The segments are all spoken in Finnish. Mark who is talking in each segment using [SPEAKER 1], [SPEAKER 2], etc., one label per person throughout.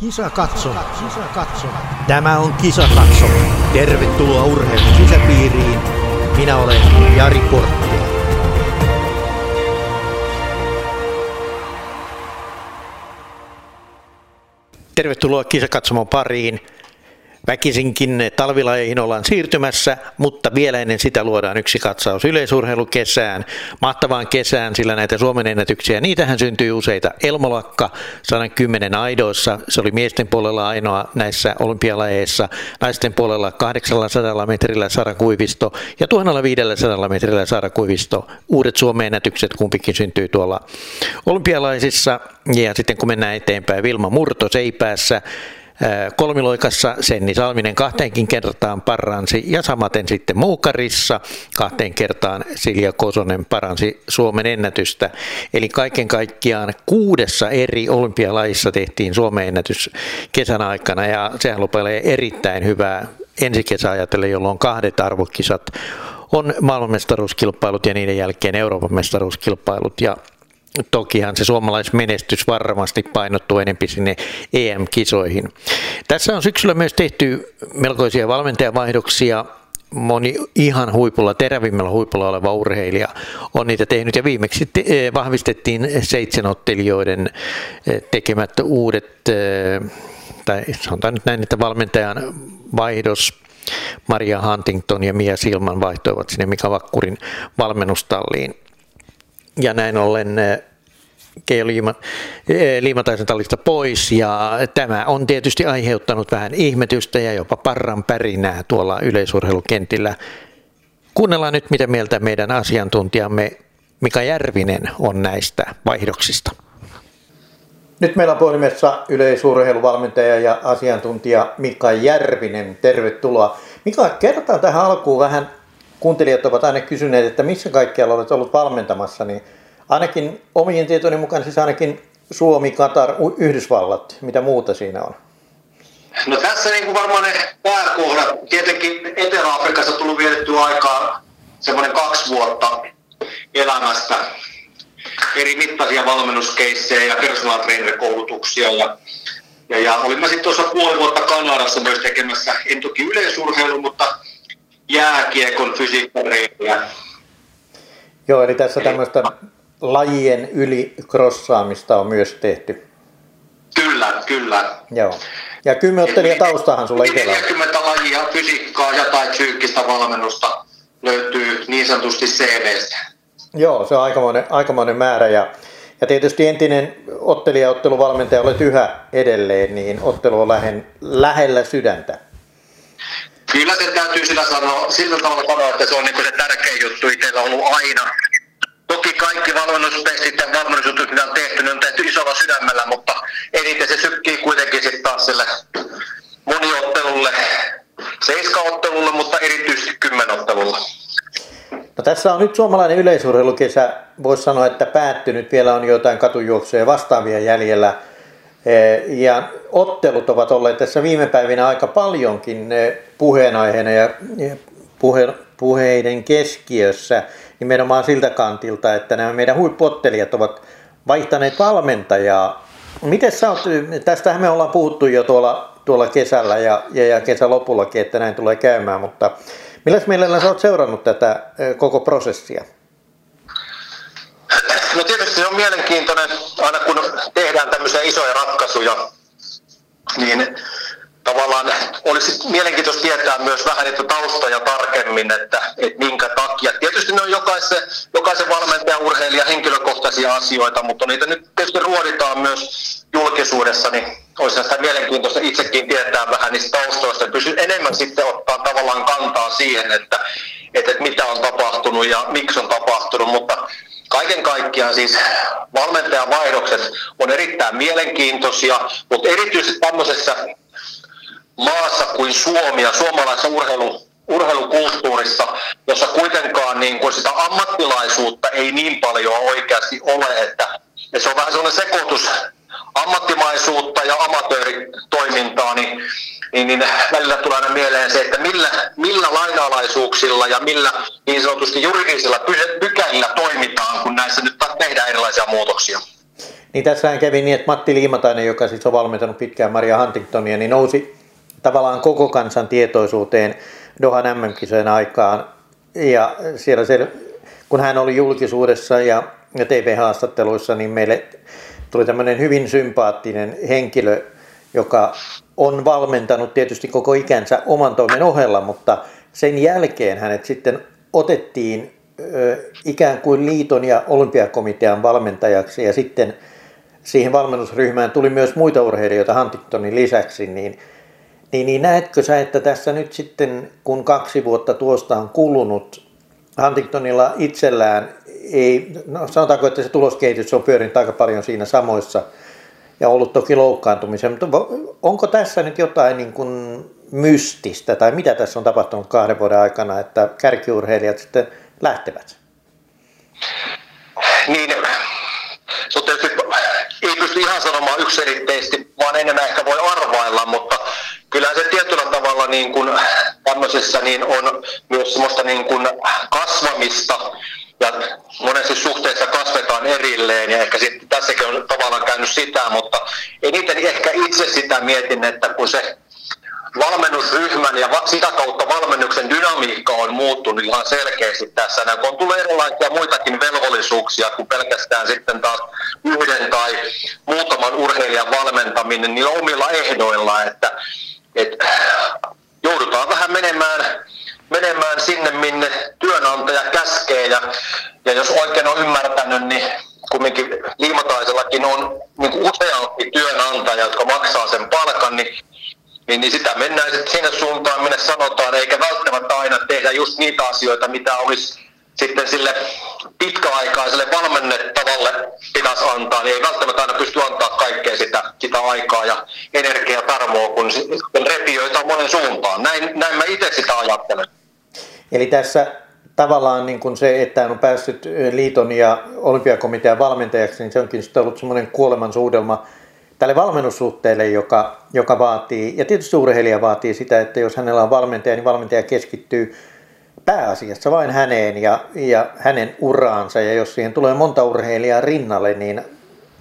[SPEAKER 1] Kisa katso. Kisa katso. Tämä on Kisa katso. Tervetuloa urheilun sisäpiiriin. Minä olen Jari Porttila. Tervetuloa kisakatsomon pariin. Väkisinkin talvilajeihin ollaan siirtymässä, mutta vielä ennen sitä luodaan yksi katsaus yleisurheilukesään, mahtavaan kesään, sillä näitä Suomen ennätyksiä, niitähän syntyy useita. Elmolakka 110 aidoissa, se oli miesten puolella ainoa näissä olympialajeissa, naisten puolella 800 metrillä Sara Kuivisto ja 1500 metrillä Sara Kuivisto. Uudet Suomen ennätykset kumpikin syntyy tuolla olympialaisissa ja sitten kun mennään eteenpäin, Vilma Murto Seipäässä, Kolmiloikassa Senni Salminen kahteenkin kertaan paransi ja samaten sitten Muukarissa kahteen kertaan Silja Kosonen paransi Suomen ennätystä. Eli kaiken kaikkiaan kuudessa eri olympialaissa tehtiin Suomen ennätys kesän aikana ja sehän lupelee erittäin hyvää ensi kesä ajatellen, jolloin kahdet arvokisat on maailmanmestaruuskilpailut ja niiden jälkeen Euroopan mestaruuskilpailut ja tokihan se suomalaismenestys varmasti painottuu enempi sinne EM-kisoihin. Tässä on syksyllä myös tehty melkoisia valmentajavaihdoksia. Moni ihan huipulla, terävimmällä huipulla oleva urheilija on niitä tehnyt ja viimeksi te- eh, vahvistettiin seitsemänottelijoiden eh, tekemät uudet, eh, tai sanotaan nyt näin, että valmentajan vaihdos Maria Huntington ja Mia Silman vaihtoivat sinne Mika Vakkurin valmennustalliin ja näin ollen eh, Keijo Liima, eh, Liimataisen tallista pois ja tämä on tietysti aiheuttanut vähän ihmetystä ja jopa parran pärinää tuolla yleisurheilukentillä. Kuunnellaan nyt, mitä mieltä meidän asiantuntijamme Mika Järvinen on näistä vaihdoksista. Nyt meillä on puhelimessa yleisurheiluvalmentaja ja asiantuntija Mika Järvinen. Tervetuloa. Mika, kerrotaan tähän alkuun vähän kuuntelijat ovat aina kysyneet, että missä kaikkialla olet ollut valmentamassa, niin ainakin omien tietoni mukaan siis ainakin Suomi, Katar, Yhdysvallat, mitä muuta siinä on?
[SPEAKER 2] No tässä niin kuin varmaan ne pääkohdat, tietenkin Etelä-Afrikassa on tullut vietettyä aikaa semmoinen kaksi vuotta elämästä, eri mittaisia valmennuskeissejä ja personal trainer koulutuksia ja ja, ja olin mä sitten tuossa puoli vuotta Kanadassa myös tekemässä, en toki yleisurheilu, mutta jääkiekon fysiikkareiliä.
[SPEAKER 1] Joo, eli tässä tämmöistä lajien yli crossaamista on myös tehty.
[SPEAKER 2] Kyllä, kyllä.
[SPEAKER 1] Joo. Ja kymmenottelija taustahan sulla itsellä on.
[SPEAKER 2] 40 lajia fysiikkaa ja tai psyykkistä valmennusta löytyy niin sanotusti CVstä.
[SPEAKER 1] Joo, se on aikamoinen, aikamoinen määrä ja, ja tietysti entinen ottelija otteluvalmentaja olet yhä edelleen, niin ottelu on lähen, lähellä sydäntä.
[SPEAKER 2] Kyllä se täytyy sillä, sanoa, sillä tavalla sanoa, että se on niin se tärkein juttu itsellä ollut aina. Toki kaikki valmennuspestit ja valmennusjutut, mitä on tehty, ne on tehty isolla sydämellä, mutta eniten se sykkii kuitenkin sitten taas sille moniottelulle, seiskaottelulle, mutta erityisesti kymmenottelulle.
[SPEAKER 1] No tässä on nyt suomalainen yleisurheilukesä, voisi sanoa, että päättynyt. Vielä on jotain katujuoksuja vastaavia jäljellä. Eh, ja ottelut ovat olleet tässä viime päivinä aika paljonkin puheenaiheena ja puhe, puheiden keskiössä nimenomaan siltä kantilta, että nämä meidän huippuottelijat ovat vaihtaneet valmentajaa. Miten sä oot, tästähän me ollaan puhuttu jo tuolla, tuolla kesällä ja, ja, ja kesän lopullakin, että näin tulee käymään, mutta milläs mielellä sä oot seurannut tätä koko prosessia?
[SPEAKER 2] No tietysti se on mielenkiintoinen, aina kun tehdään tämmöisiä isoja ratkaisuja, niin tavallaan olisi mielenkiintoista tietää myös vähän niitä taustoja tarkemmin, että, että minkä takia. Tietysti ne on jokaisen, jokaisen valmentajan, urheilija henkilökohtaisia asioita, mutta niitä nyt tietysti ruoditaan myös julkisuudessa, niin olisi sitä mielenkiintoista itsekin tietää vähän niistä taustoista pysy enemmän sitten ottaa tavallaan kantaa siihen, että, että, että mitä on tapahtunut ja miksi on tapahtunut, mutta kaiken kaikkiaan siis valmentajan vaihdokset on erittäin mielenkiintoisia, mutta erityisesti tämmöisessä maassa kuin Suomi ja suomalaisessa urheilu, urheilukulttuurissa, jossa kuitenkaan niin kuin sitä ammattilaisuutta ei niin paljon oikeasti ole, että ja se on vähän sellainen sekoitus ammattimaisuutta ja amatööritoimintaa, niin, niin, niin välillä tulee aina mieleen se, että millä, millä lainalaisuuksilla ja millä niin sanotusti juridisilla pykälillä toimitaan, kun näissä nyt tehdään erilaisia muutoksia.
[SPEAKER 1] Niin tässähän kävi niin, että Matti Liimatainen, joka siis on valmentanut pitkään Maria Huntingtonia, niin nousi tavallaan koko kansan tietoisuuteen Dohan MM-kisojen aikaan. Ja siellä se, kun hän oli julkisuudessa ja, ja TV-haastatteluissa, niin meille tuli tämmöinen hyvin sympaattinen henkilö, joka on valmentanut tietysti koko ikänsä oman toimen ohella, mutta sen jälkeen hänet sitten otettiin ikään kuin liiton ja olympiakomitean valmentajaksi. Ja sitten siihen valmennusryhmään tuli myös muita urheilijoita Huntingtonin lisäksi, niin, niin, niin näetkö sä, että tässä nyt sitten kun kaksi vuotta tuosta on kulunut, Huntingtonilla itsellään ei, no sanotaanko, että se tuloskehitys on pyörinyt aika paljon siinä samoissa ja ollut toki loukkaantumisia, mutta onko tässä nyt jotain niin kuin mystistä tai mitä tässä on tapahtunut kahden vuoden aikana, että kärkiurheilijat sitten lähtevät?
[SPEAKER 2] Niin, se tietysti, ei pysty ihan sanomaan yksilitteisesti, vaan enemmän ehkä voi arvailla, mutta kyllä se tietyllä tavalla niin kuin tämmöisessä niin on myös semmoista niin kuin kasvamista ja monessa suhteessa kasvetaan erilleen ja ehkä sit, tässäkin on tavallaan käynyt sitä, mutta eniten ehkä itse sitä mietin, että kun se valmennusryhmän ja sitä kautta valmennuksen dynamiikka on muuttunut ihan selkeästi tässä. Ja kun tulee erilaisia muitakin velvollisuuksia kuin pelkästään sitten taas yhden tai muutaman urheilijan valmentaminen niin omilla ehdoilla, että, että joudutaan vähän menemään, menemään sinne, minne työnantaja käskee. Ja, ja jos oikein on ymmärtänyt, niin kumminkin Liimataisellakin on niin useampi työnantaja, jotka maksaa sen palkan, niin niin, niin sitä mennään sitten sinne suuntaan, minne sanotaan, eikä välttämättä aina tehdä just niitä asioita, mitä olisi sitten sille pitkäaikaiselle valmennettavalle pitäisi antaa, niin ei välttämättä aina pysty antaa kaikkea sitä, sitä aikaa ja energiaa tarmoa, kun repiöitä monen suuntaan. Näin, näin mä itse sitä ajattelen.
[SPEAKER 1] Eli tässä tavallaan niin kuin se, että on päässyt liiton ja olympiakomitean valmentajaksi, niin se onkin sitten ollut semmoinen kuolemansuudelma tälle valmennussuhteelle, joka, joka vaatii, ja tietysti urheilija vaatii sitä, että jos hänellä on valmentaja, niin valmentaja keskittyy pääasiassa vain häneen ja, ja hänen uraansa, ja jos siihen tulee monta urheilijaa rinnalle, niin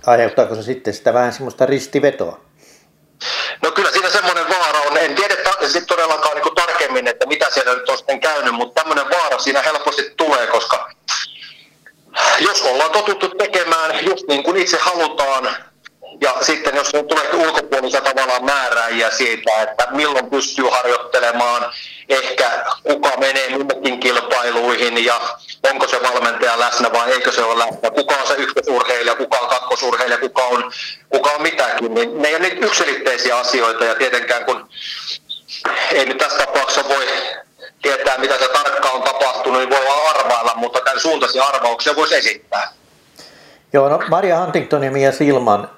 [SPEAKER 1] aiheuttaako se sitten sitä vähän semmoista ristivetoa?
[SPEAKER 2] No kyllä siinä semmoinen vaara on. En tiedä sitten todellakaan niin tarkemmin, että mitä siellä nyt on sitten käynyt, mutta tämmöinen vaara siinä helposti tulee, koska jos ollaan totuttu tekemään just niin kuin itse halutaan, ja sitten jos tulee ulkopuolisia tavallaan määräjiä siitä, että milloin pystyy harjoittelemaan, ehkä kuka menee minnekin kilpailuihin ja onko se valmentaja läsnä vai eikö se ole läsnä, kuka on se ykkösurheilija, kuka on kakkosurheilija, kuka on, kuka on mitäkin, niin ne ei ole niitä yksilitteisiä asioita ja tietenkään kun ei nyt tässä tapauksessa voi tietää, mitä se tarkkaan on tapahtunut, niin voi vaan arvailla, mutta tämän suuntaisia arvauksia voisi esittää.
[SPEAKER 1] Joo, no Maria Huntington ja Mia Silman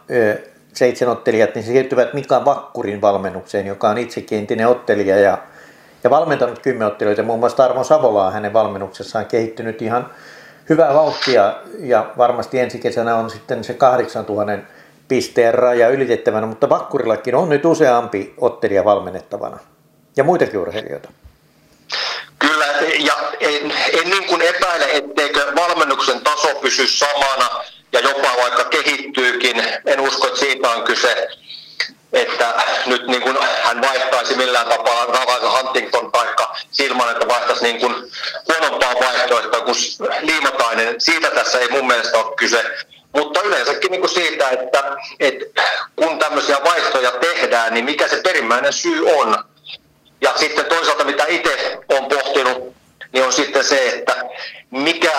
[SPEAKER 1] seitsemänottelijat, niin siirtyvät Mika Vakkurin valmennukseen, joka on itsekin entinen ottelija ja, ja valmentanut kymmenottelijoita. Muun muassa Tarmo Savola on hänen valmennuksessaan kehittynyt ihan hyvää vauhtia ja varmasti ensi kesänä on sitten se 8000 pisteen raja ylitettävänä, mutta Vakkurillakin on nyt useampi ottelija valmennettavana ja muitakin urheilijoita.
[SPEAKER 2] Kyllä, ja en, en niin kuin epäile, etteikö valmennuksen taso pysy samana ja jopa vaikka kehittyykin, en usko, että siitä on kyse, että nyt niin kuin hän vaihtaisi millään tapaa Ravaiso Huntington taikka Silman, että vaihtaisi niin kuin huonompaa vaihtoehtoa kuin Liimatainen. Siitä tässä ei mun mielestä ole kyse. Mutta yleensäkin niin kuin siitä, että, että kun tämmöisiä vaihtoja tehdään, niin mikä se perimmäinen syy on. Ja sitten toisaalta mitä itse olen pohtinut, niin on sitten se, että mikä,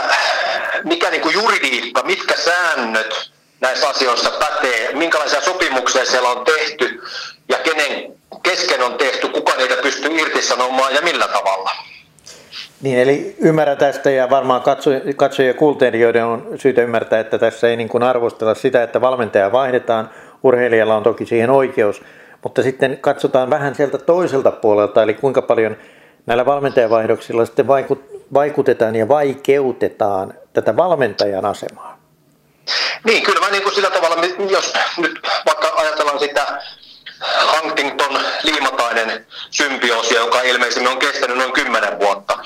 [SPEAKER 2] mikä niin kuin juridiikka, mitkä säännöt näissä asioissa pätee, minkälaisia sopimuksia siellä on tehty ja kenen kesken on tehty, kuka niitä pystyy irtisanomaan ja millä tavalla.
[SPEAKER 1] Niin, eli ymmärrän tästä ja varmaan katsojia ja joiden on syytä ymmärtää, että tässä ei niin kuin arvostella sitä, että valmentaja vaihdetaan. Urheilijalla on toki siihen oikeus, mutta sitten katsotaan vähän sieltä toiselta puolelta, eli kuinka paljon näillä valmentajavaihdoksilla sitten vaikutetaan ja vaikeutetaan tätä valmentajan asemaa?
[SPEAKER 2] Niin, kyllä mä niin kuin sillä tavalla, jos nyt vaikka ajatellaan sitä Huntington liimatainen symbioosia, joka ilmeisesti on kestänyt noin 10 vuotta,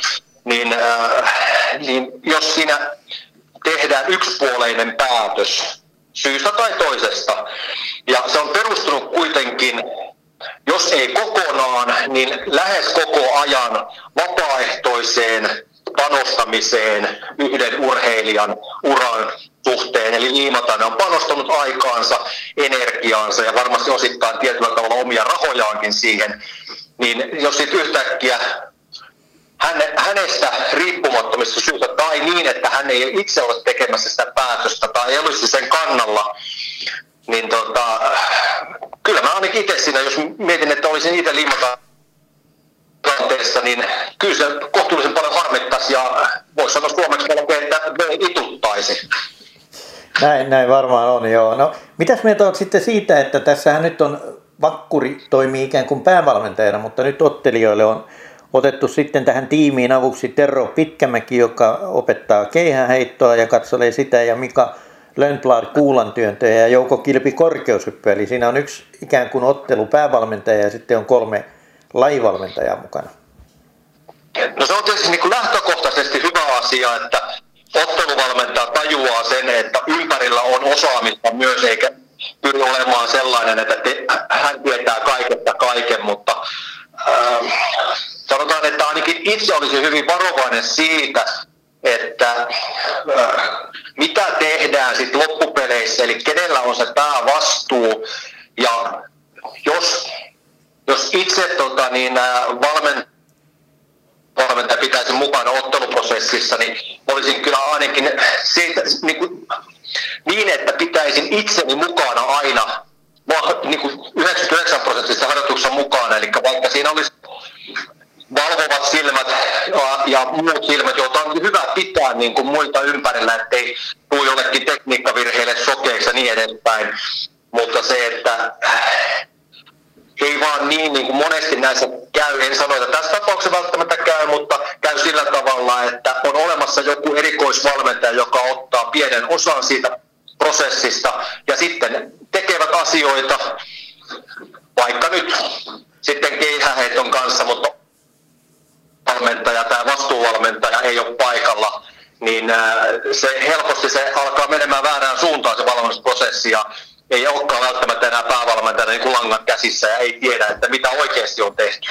[SPEAKER 2] niin, äh, niin jos siinä tehdään yksipuoleinen päätös, syystä tai toisesta. Ja se on perustunut kuitenkin, jos ei kokonaan, niin lähes koko ajan vapaaehtoiseen panostamiseen yhden urheilijan uran suhteen. Eli Liimatainen on panostanut aikaansa, energiaansa ja varmasti osittain tietyllä tavalla omia rahojaankin siihen. Niin jos sitten yhtäkkiä häne, hänestä riippumattomista syistä tai niin, että hän ei itse ole tekemässä sitä päätöstä tai ei olisi sen kannalla, niin tota, kyllä mä ainakin itse siinä, jos mietin, että olisin itse liimata tilanteessa, niin kyllä se kohtuullisen paljon harmittaisi ja voisi sanoa suomeksi melkein, että ituttaisi.
[SPEAKER 1] Näin, näin varmaan on, joo. No, mitäs mieltä olet sitten siitä, että tässähän nyt on Vakkuri toimii ikään kuin päävalmentajana, mutta nyt ottelijoille on otettu sitten tähän tiimiin avuksi Terro Pitkämäki, joka opettaa keihäheittoa ja katselee sitä, ja Mika Lönnblad kuulantyöntöjä ja Jouko Kilpi korkeushyppy. Eli siinä on yksi ikään kuin ottelu päävalmentaja ja sitten on kolme lajivalmentajaa mukana.
[SPEAKER 2] No se on tietysti niin lähtökohtaisesti hyvä asia, että otteluvalmentaja tajuaa sen, että ympärillä on osaamista myös, eikä pyri olemaan sellainen, että te, hän tietää kaikesta kaiken, mutta äh, sanotaan, että ainakin itse olisin hyvin varovainen siitä, että äh, mitä tehdään sitten loppupeleissä, eli kenellä on se päävastuu, ja jos, jos itse tota, niin, valmen, valmentaja pitäisi mukana otteluprosessissa, niin olisin kyllä ainakin siitä, niin, kuin, niin että pitäisin itseni mukana aina niin kuin 99 prosentista harjoituksessa mukana, eli vaikka siinä olisi valvovat silmät ja, ja muut silmät, joita on hyvä pitää niin kuin muilta ympärillä, ettei tule jollekin tekniikkavirheille sokeiksi ja niin edespäin. Mutta se, että äh, ei vaan niin, niin kuin monesti näissä käy, en sano, että tässä tapauksessa välttämättä käy, mutta käy sillä tavalla, että on olemassa joku erikoisvalmentaja, joka ottaa pienen osan siitä prosessista ja sitten tekevät asioita, vaikka nyt sitten keihäheiton kanssa, mutta valmentaja tai vastuuvalmentaja ei ole paikalla, niin äh, se helposti se alkaa menemään väärään suuntaan se valmennusprosessi ja ei olekaan välttämättä enää päävalmentaja niin kuin langat käsissä ja ei tiedä, että mitä oikeasti on tehty.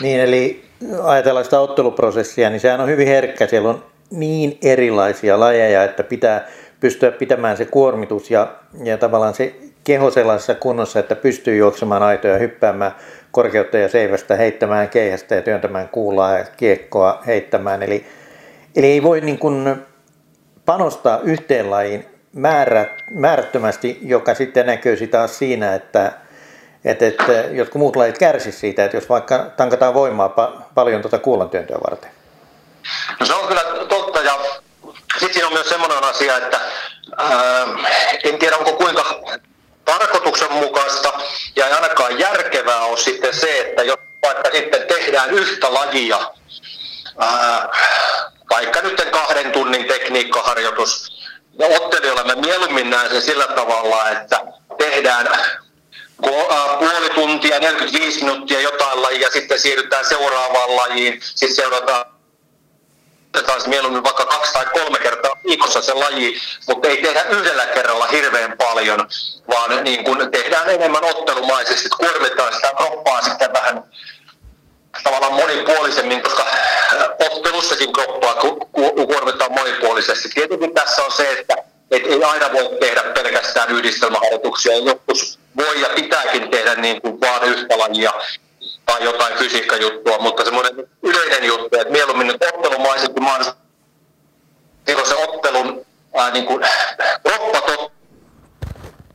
[SPEAKER 1] Niin, eli ajatellaan sitä otteluprosessia, niin sehän on hyvin herkkä. Siellä on niin erilaisia lajeja, että pitää pystyä pitämään se kuormitus ja, ja tavallaan se keho sellaisessa kunnossa, että pystyy juoksemaan aitoja, hyppäämään korkeutta ja seivästä, heittämään keihästä ja työntämään kuulaa ja kiekkoa heittämään. Eli, eli ei voi niin kuin panostaa yhteen lajiin määrät, määrättömästi, joka sitten näkyy taas siinä, että, että, että jotkut muut lajit kärsisivät siitä, että jos vaikka tankataan voimaa pa- paljon tuota kuulantyöntöä varten.
[SPEAKER 2] No se on kyllä totta ja sitten siinä on myös semmoinen asia, että ää, en tiedä onko kuinka tarkoituksenmukaista ja ei ainakaan järkevää ole sitten se, että jos vaikka sitten tehdään yhtä lajia, ää, vaikka nyt kahden tunnin tekniikkaharjoitus, ja ottelijoilla mä mieluummin näen sen sillä tavalla, että tehdään puoli tuntia, 45 minuuttia jotain lajia, sitten siirrytään seuraavaan lajiin, sitten seurataan taas mieluummin vaikka kaksi tai kolme kertaa viikossa se laji, mutta ei tehdä yhdellä kerralla hirveän paljon, vaan niin kun tehdään enemmän ottelumaisesti, kuormitaan sitä kroppaa sitten vähän tavallaan monipuolisemmin, koska ottelussakin kroppaa kuormitaan monipuolisesti. Tietenkin tässä on se, että et ei aina voi tehdä pelkästään yhdistelmäharjoituksia. Joskus voi ja pitääkin tehdä niin kuin vaan yhtä lajia tai jotain fysiikkajuttua, mutta semmoinen yleinen juttu, että mieluummin nyt ottelumaisesti mahdollisesti se ottelun ää, niin kuin, kroppa tot,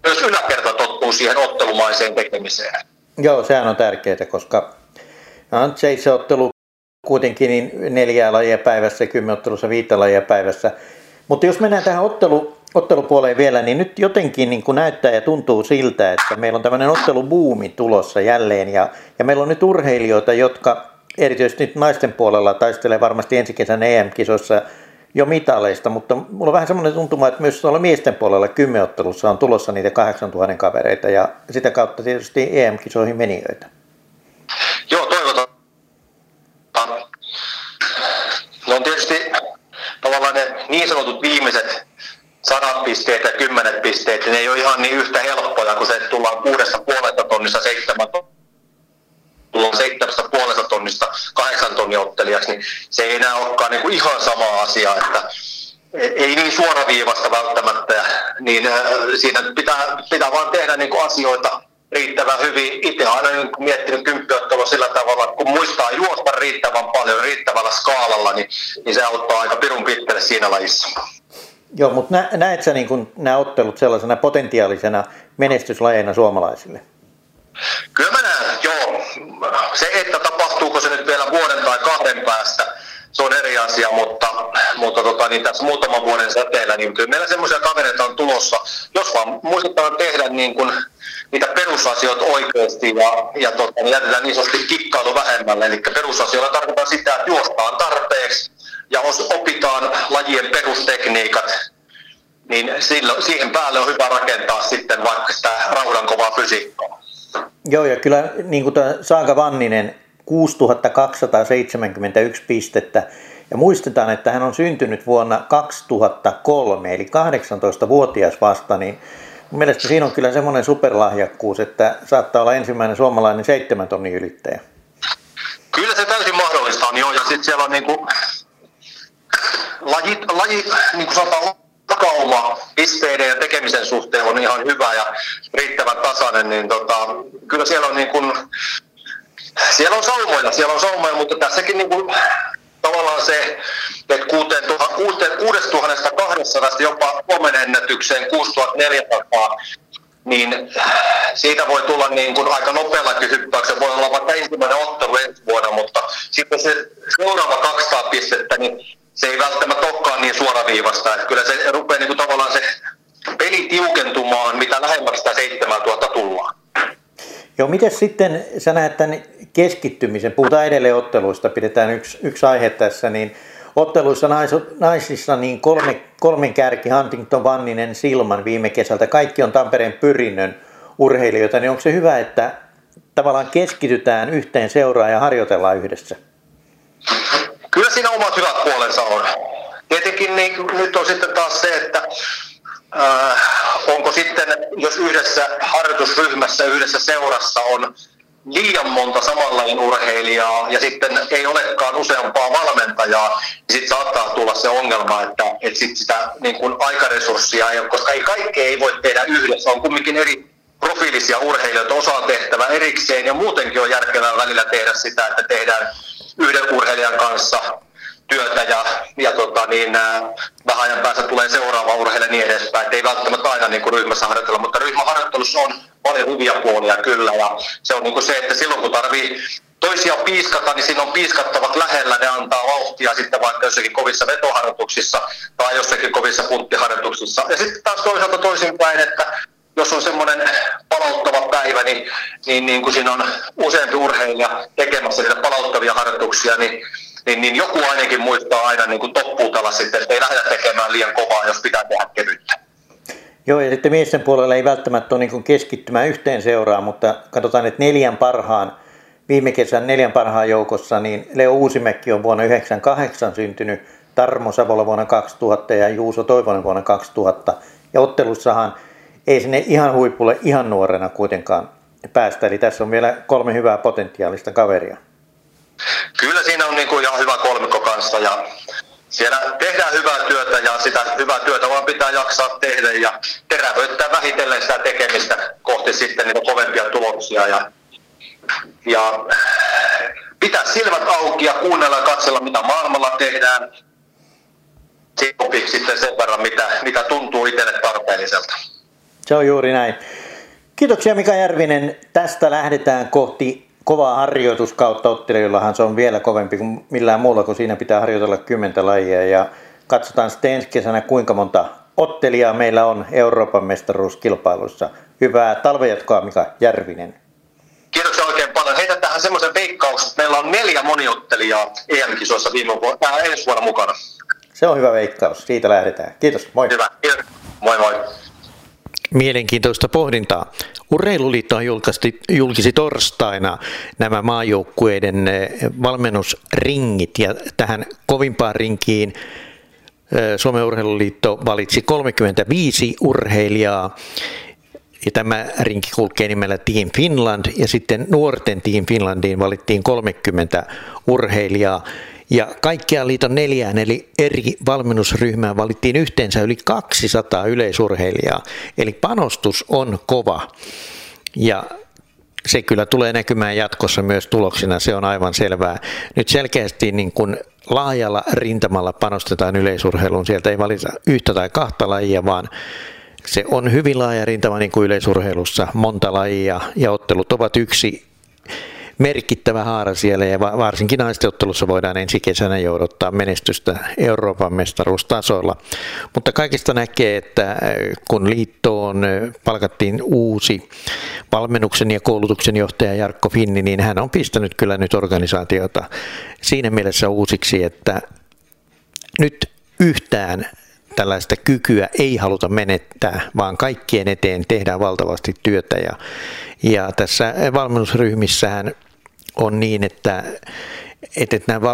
[SPEAKER 2] myös yläkerta tottuu siihen ottelumaiseen tekemiseen.
[SPEAKER 1] Joo, sehän on tärkeää, koska on se ottelu kuitenkin niin neljää lajia päivässä, kymmenottelussa viittä lajia päivässä. Mutta jos mennään tähän ottelu, ottelupuoleen vielä, niin nyt jotenkin niin kuin näyttää ja tuntuu siltä, että meillä on tämmöinen ottelubuumi tulossa jälleen ja, ja meillä on nyt urheilijoita, jotka erityisesti nyt naisten puolella taistelee varmasti ensi kesän EM-kisossa jo mitaleista, mutta mulla on vähän semmoinen tuntuma, että myös tuolla miesten puolella kymmenottelussa on tulossa niitä 8000 kavereita ja sitä kautta tietysti EM-kisoihin menijöitä.
[SPEAKER 2] Joo, toivotaan. No on tietysti tavallaan ne niin sanotut viimeiset sadat pisteet ja kymmenet pisteet, niin ne ei ole ihan niin yhtä helppoja, kun se tullaan kuudesta puolesta tonnista seitsemän tullaan seitsemästä puolesta tonnista kahdeksan tonnin ottelijaksi, niin se ei enää olekaan niin kuin ihan sama asia, että ei niin suoraviivasta välttämättä, niin äh, siinä pitää, pitää vaan tehdä niin kuin asioita riittävän hyvin. Itse aina niin miettinyt kymppiottelua sillä tavalla, kun muistaa juosta riittävän paljon, riittävällä skaalalla, niin, niin se auttaa aika pirun pitkälle siinä lajissa.
[SPEAKER 1] Joo, mutta nä, näet sä niin kun nämä ottelut sellaisena potentiaalisena menestyslajeina suomalaisille?
[SPEAKER 2] Kyllä mä näen, joo. Se, että tapahtuuko se nyt vielä vuoden tai kahden päästä, se on eri asia, mutta, mutta tota, niin tässä muutaman vuoden säteellä, niin kyllä meillä semmoisia kavereita on tulossa, jos vaan muistetaan tehdä niin kuin niitä perusasioita oikeasti ja, ja tota, niin jätetään niin sanotusti kikkailu vähemmälle. Eli perusasioilla tarkoittaa sitä, että juostaan tarpeeksi ja opitaan lajien perustekniikat, niin silloin, siihen päälle on hyvä rakentaa sitten vaikka sitä raudankovaa fysiikkaa.
[SPEAKER 1] Joo, ja kyllä niin kuin Saaka Vanninen, 6271 pistettä, ja muistetaan, että hän on syntynyt vuonna 2003, eli 18-vuotias vasta, niin mielestäni siinä on kyllä semmoinen superlahjakkuus, että saattaa olla ensimmäinen suomalainen seitsemän tonnin ylittäjä.
[SPEAKER 2] Kyllä se täysin mahdollista on, joo, ja sitten siellä on niinku, laji, laji niin kuin sanotaan, takauma pisteiden ja tekemisen suhteen on ihan hyvä ja riittävän tasainen, niin tota, kyllä siellä on niin kuin, siellä on saumoja, siellä on saumoja, mutta tässäkin niin kuin, tavallaan se, että 6200 jopa Suomen ennätykseen 6400, niin siitä voi tulla niin kuin aika nopeallakin hyppäyksen. Voi olla vaikka ensimmäinen ottelu ensi vuonna, mutta sitten se seuraava 200 pistettä, niin se ei välttämättä olekaan niin suoraviivasta. Että kyllä se rupeaa niin kuin tavallaan se peli tiukentumaan, mitä lähemmäksi sitä 7000 tullaan.
[SPEAKER 1] Joo, miten sitten sä näet tämän keskittymisen, puhutaan edelleen otteluista, pidetään yksi, yksi aihe tässä, niin otteluissa nais, naisissa niin kolme, kolmen kärki, Huntington, Vanninen, Silman viime kesältä, kaikki on Tampereen pyrinnön urheilijoita, niin onko se hyvä, että tavallaan keskitytään yhteen seuraan ja harjoitellaan yhdessä?
[SPEAKER 2] Kyllä siinä omat hyvät puolensa on. Tietenkin niin, nyt on sitten taas se, että äh, onko sitten, jos yhdessä harjoitusryhmässä, yhdessä seurassa on liian monta samanlainen urheilijaa ja sitten ei olekaan useampaa valmentajaa, niin sitten saattaa tulla se ongelma, että, että sit sitä niin kuin aikaresurssia ei ole, koska ei kaikki ei voi tehdä yhdessä, on kumminkin eri profiilisia urheilijoita, osa on tehtävä erikseen ja muutenkin on järkevää välillä tehdä sitä, että tehdään yhden urheilijan kanssa työtä ja, ja tota, niin, vähän ajan päästä tulee seuraava urheilija niin edespäin. Et ei välttämättä aina niin kuin ryhmässä harjoitella, mutta ryhmäharjoittelussa on paljon hyviä puolia kyllä. Ja se on niin kuin se, että silloin kun tarvii toisia piiskata, niin siinä on piiskattavat lähellä, ne antaa vauhtia sitten vaikka jossakin kovissa vetoharjoituksissa tai jossakin kovissa punttiharjoituksissa. Ja sitten taas toisaalta toisinpäin, että jos on semmoinen palauttava päivä, niin, niin, niin kun siinä on useampi urheilija tekemässä niitä palauttavia harjoituksia, niin, niin, niin joku ainakin muistaa aina niin toppuutella sitten, että ei lähdetä tekemään liian kovaa, jos pitää tehdä kevyttä.
[SPEAKER 1] Joo, ja sitten miesten puolella ei välttämättä ole niin keskittymään yhteen seuraan, mutta katsotaan, että neljän parhaan, viime kesän neljän parhaan joukossa, niin Leo Uusimäki on vuonna 1998 syntynyt, Tarmo Savola vuonna 2000 ja Juuso Toivonen vuonna 2000. Ja ottelussahan ei sinne ihan huipulle ihan nuorena kuitenkaan päästä. Eli tässä on vielä kolme hyvää potentiaalista kaveria.
[SPEAKER 2] Kyllä siinä on niin kuin ihan hyvä kolmikko kanssa ja siellä tehdään hyvää työtä ja sitä hyvää työtä vaan pitää jaksaa tehdä ja terävöittää vähitellen sitä tekemistä kohti sitten niitä kovempia tuloksia ja, ja pitää silmät auki ja kuunnella ja katsella mitä maailmalla tehdään. Sitten sen verran, mitä, mitä tuntuu itselle tarpeelliselta.
[SPEAKER 1] Se on juuri näin. Kiitoksia Mika Järvinen. Tästä lähdetään kohti kovaa harjoituskautta ottelijoillahan se on vielä kovempi kuin millään muulla, kun siinä pitää harjoitella kymmentä lajia. Ja katsotaan sitten ensi kesänä, kuinka monta ottelijaa meillä on Euroopan mestaruuskilpailussa. Hyvää talvejatkoa Mika Järvinen.
[SPEAKER 2] Kiitoksia oikein paljon. Heitä tähän semmoisen veikkauksen, että meillä on neljä moniottelijaa EM-kisoissa viime vuonna, äh, ensi vuonna mukana.
[SPEAKER 1] Se on hyvä veikkaus. Siitä lähdetään. Kiitos. Moi.
[SPEAKER 2] Hyvä. Moi moi.
[SPEAKER 1] Mielenkiintoista pohdintaa. Urheiluliitto julkisti, julkisi torstaina nämä maajoukkueiden eh, valmennusringit ja tähän kovimpaan rinkiin Suomen urheiluliitto valitsi 35 urheilijaa ja tämä rinki kulkee nimellä Team Finland ja sitten nuorten Team Finlandiin valittiin 30 urheilijaa ja kaikkia liiton neljään eli eri valmennusryhmään valittiin yhteensä yli 200 yleisurheilijaa. Eli panostus on kova ja se kyllä tulee näkymään jatkossa myös tuloksina, se on aivan selvää. Nyt selkeästi niin kuin laajalla rintamalla panostetaan yleisurheiluun, sieltä ei valita yhtä tai kahta lajia, vaan se on hyvin laaja rintama niin kuin yleisurheilussa, monta lajia ja ottelut ovat yksi merkittävä haara siellä ja varsinkin naistenottelussa voidaan ensi kesänä jo menestystä Euroopan mestaruustasoilla. Mutta kaikista näkee, että äh, kun liittoon äh, palkattiin uusi valmennuksen ja koulutuksen johtaja Jarkko Finni, niin hän on pistänyt kyllä nyt organisaatiota siinä mielessä uusiksi, että nyt yhtään tällaista kykyä ei haluta menettää, vaan kaikkien eteen tehdään valtavasti työtä. Ja, ja tässä valmennusryhmissähän on niin, että, että nämä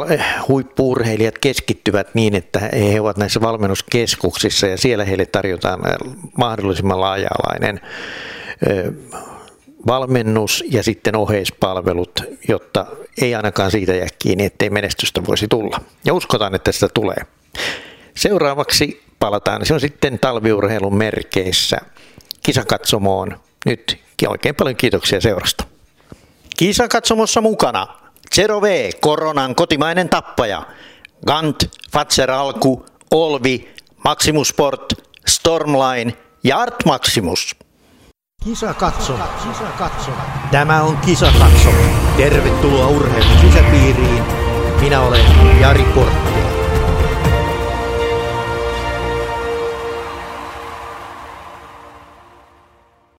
[SPEAKER 1] huippuurheilijat keskittyvät niin, että he ovat näissä valmennuskeskuksissa ja siellä heille tarjotaan mahdollisimman laaja-alainen valmennus ja sitten oheispalvelut, jotta ei ainakaan siitä jää kiinni, ettei menestystä voisi tulla. Ja uskotaan, että sitä tulee. Seuraavaksi palataan, se on sitten talviurheilun merkeissä kisakatsomoon. Nyt oikein paljon kiitoksia seurasta. Kisakatsomossa mukana Zero V, koronan kotimainen tappaja, Gant, Fatser Alku, Olvi, Maximus Sport, Stormline ja Art Maximus.
[SPEAKER 3] Kisa katso, kisa katso. Tämä on Kisa katso. Tervetuloa urheilun sisäpiiriin. Minä olen Jari Portti.